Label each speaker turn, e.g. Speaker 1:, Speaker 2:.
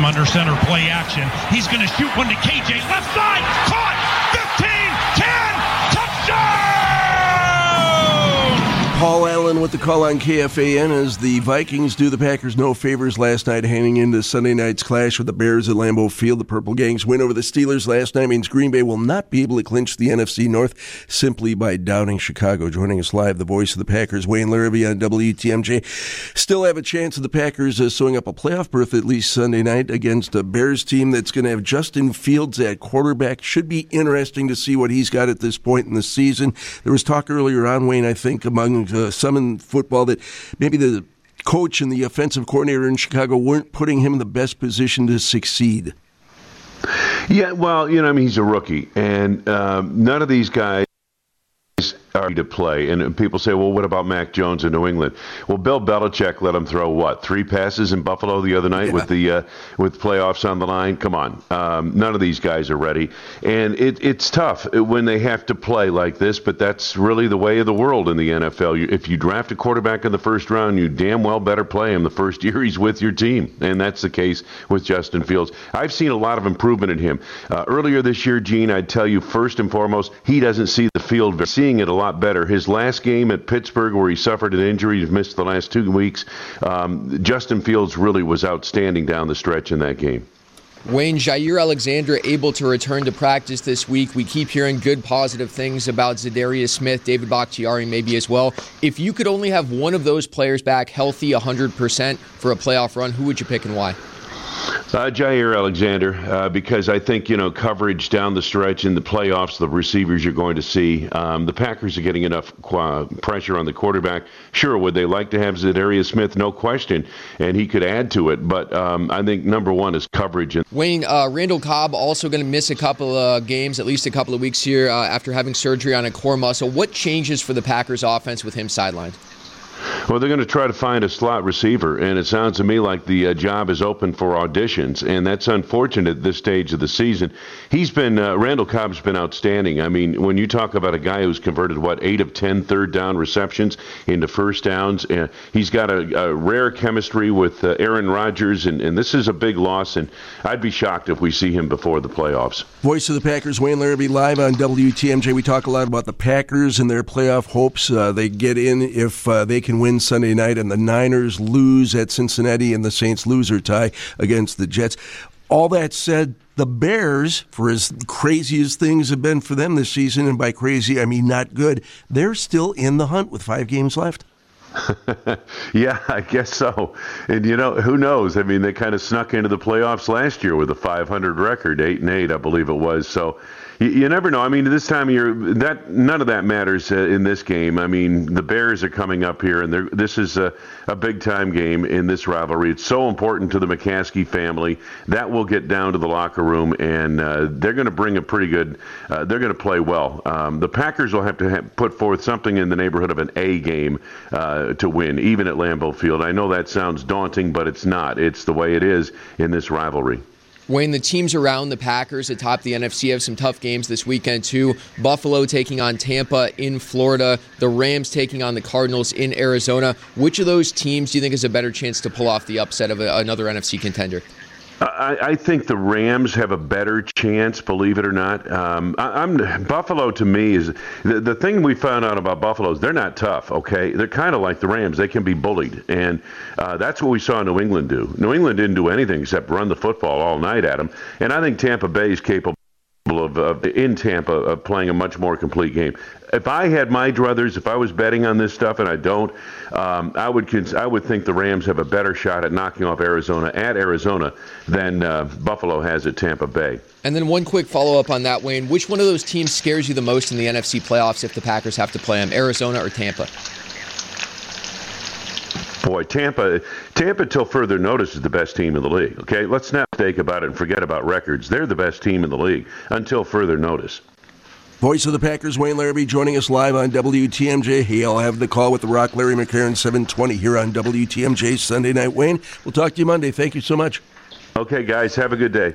Speaker 1: from under center, play action. He's going to shoot one to KJ, left side, caught, 15, 10, touchdown!
Speaker 2: Paul Allen with the call on KFAN as the Vikings do the Packers no favors last night, handing into Sunday night's clash with the Bears at Lambeau Field. The Purple Gang's win over the Steelers last night means Green Bay will not be able to clinch the NFC North simply by downing Chicago. Joining us live, the voice of the Packers, Wayne Larrivee on WTMJ. Still have a chance of the Packers uh, sewing up a playoff berth at least Sunday night against a Bears team that's going to have Justin Fields at quarterback. Should be interesting to see what he's got at this point in the season. There was talk earlier on, Wayne, I think, among uh, some in football that maybe the coach and the offensive coordinator in Chicago weren't putting him in the best position to succeed.
Speaker 3: Yeah, well, you know, I mean, he's a rookie, and um, none of these guys are to play. And people say, well, what about Mac Jones in New England? Well, Bill Belichick let him throw what three passes in Buffalo the other night yeah. with the uh, with playoffs on the line. Come on, um, none of these guys are ready, and it, it's tough when they have to play like this. But that's really the way of the world in the NFL. You, if you draft a quarterback in the first round, you damn well better play him the first year he's with your team, and that's the case with Justin Fields. I've seen a lot of improvement in him. Uh, earlier this year, Gene, I'd tell you first and foremost, he doesn't see the field. Seeing it a lot better. His last game at Pittsburgh, where he suffered an injury, he's missed the last two weeks. Um, Justin Fields really was outstanding down the stretch in that game.
Speaker 4: Wayne Jaire Alexander able to return to practice this week. We keep hearing good, positive things about Za'Darius Smith, David Bakhtiari, maybe as well. If you could only have one of those players back healthy 100% for a playoff run, who would you pick and why?
Speaker 3: Uh, Jaire Alexander, uh, because I think you know coverage down the stretch in the playoffs, the receivers you're going to see. Um, the Packers are getting enough qu- pressure on the quarterback. Sure, would they like to have Za'Darius Smith? No question, and he could add to it. But um, I think number one is coverage.
Speaker 4: Wayne uh, Randall Cobb also going to miss a couple of games, at least a couple of weeks here uh, after having surgery on a core muscle. What changes for the Packers offense with him sidelined?
Speaker 3: Well, they're going to try to find a slot receiver, and it sounds to me like the uh, job is open for auditions, and that's unfortunate at this stage of the season. He's been uh, Randall Cobb's been outstanding. I mean, when you talk about a guy who's converted what eight of ten third down receptions into first downs, uh, he's got a, a, rare chemistry with uh, Aaron Rodgers, and, and this is a big loss. And I'd be shocked if we see him before the playoffs.
Speaker 2: Voice of the Packers, Wayne Larrivee, live on WTMJ. We talk a lot about the Packers and their playoff hopes. Uh, they get in if uh, they can win Sunday night, and the Niners lose at Cincinnati, and the Saints lose or tie against the Jets. All that said, the Bears, for as crazy as things have been for them this season, and by crazy I mean not good, they're still in the hunt with five games left.
Speaker 3: yeah, I guess so. And you know, who knows? I mean, they kind of snuck into the playoffs last year with a 500 record, eight and eight, I believe it was. So you, you, never know. I mean, this time of year, that none of that matters uh, in this game. I mean, the Bears are coming up here, and this is a, a big time game in this rivalry. It's so important to the McCaskey family. That will get down to the locker room, and uh, they're going to bring a pretty good. Uh, they're going to play well. Um, the Packers will have to put forth something in the neighborhood of an A game uh, to win, even at Lambeau Field. I know that sounds daunting, but it's not. It's the way it is in this rivalry.
Speaker 4: Wayne, the teams around the Packers atop the NFC have some tough games this weekend, too. Buffalo taking on Tampa in Florida, the Rams taking on the Cardinals in Arizona. Which of those teams do you think has a better chance to pull off the upset of a, another NFC contender?
Speaker 3: I, I, think the Rams have a better chance, believe it or not. Um, I, am Buffalo to me is the, the thing we found out about Buffalo is they're not tough. Okay, they're kind of like the Rams; they can be bullied, and uh, that's what we saw New England do. New England didn't do anything except run the football all night at them, and I think Tampa Bay is capable of, of, in Tampa of playing a much more complete game. If I had my druthers, if I was betting on this stuff, and I don't, um, I would cons- I would think the Rams have a better shot at knocking off Arizona at Arizona than uh, Buffalo has at Tampa Bay.
Speaker 4: And then one quick follow up on that, Wayne. Which one of those teams scares you the most in the NFC playoffs if the Packers have to play them, Arizona or Tampa?
Speaker 3: Boy, Tampa, Tampa till further notice is the best team in the league. Okay, let's not think about it and forget about records. They're the best team in the league until further notice.
Speaker 2: Voice of the Packers, Wayne Larrivee, joining us live on WTMJ. He'll have the call with the Rock, Larry McCarren, 720 here on WTMJ Sunday Night. Wayne, we'll talk to you Monday. Thank you so much.
Speaker 3: Okay, guys, have a good day.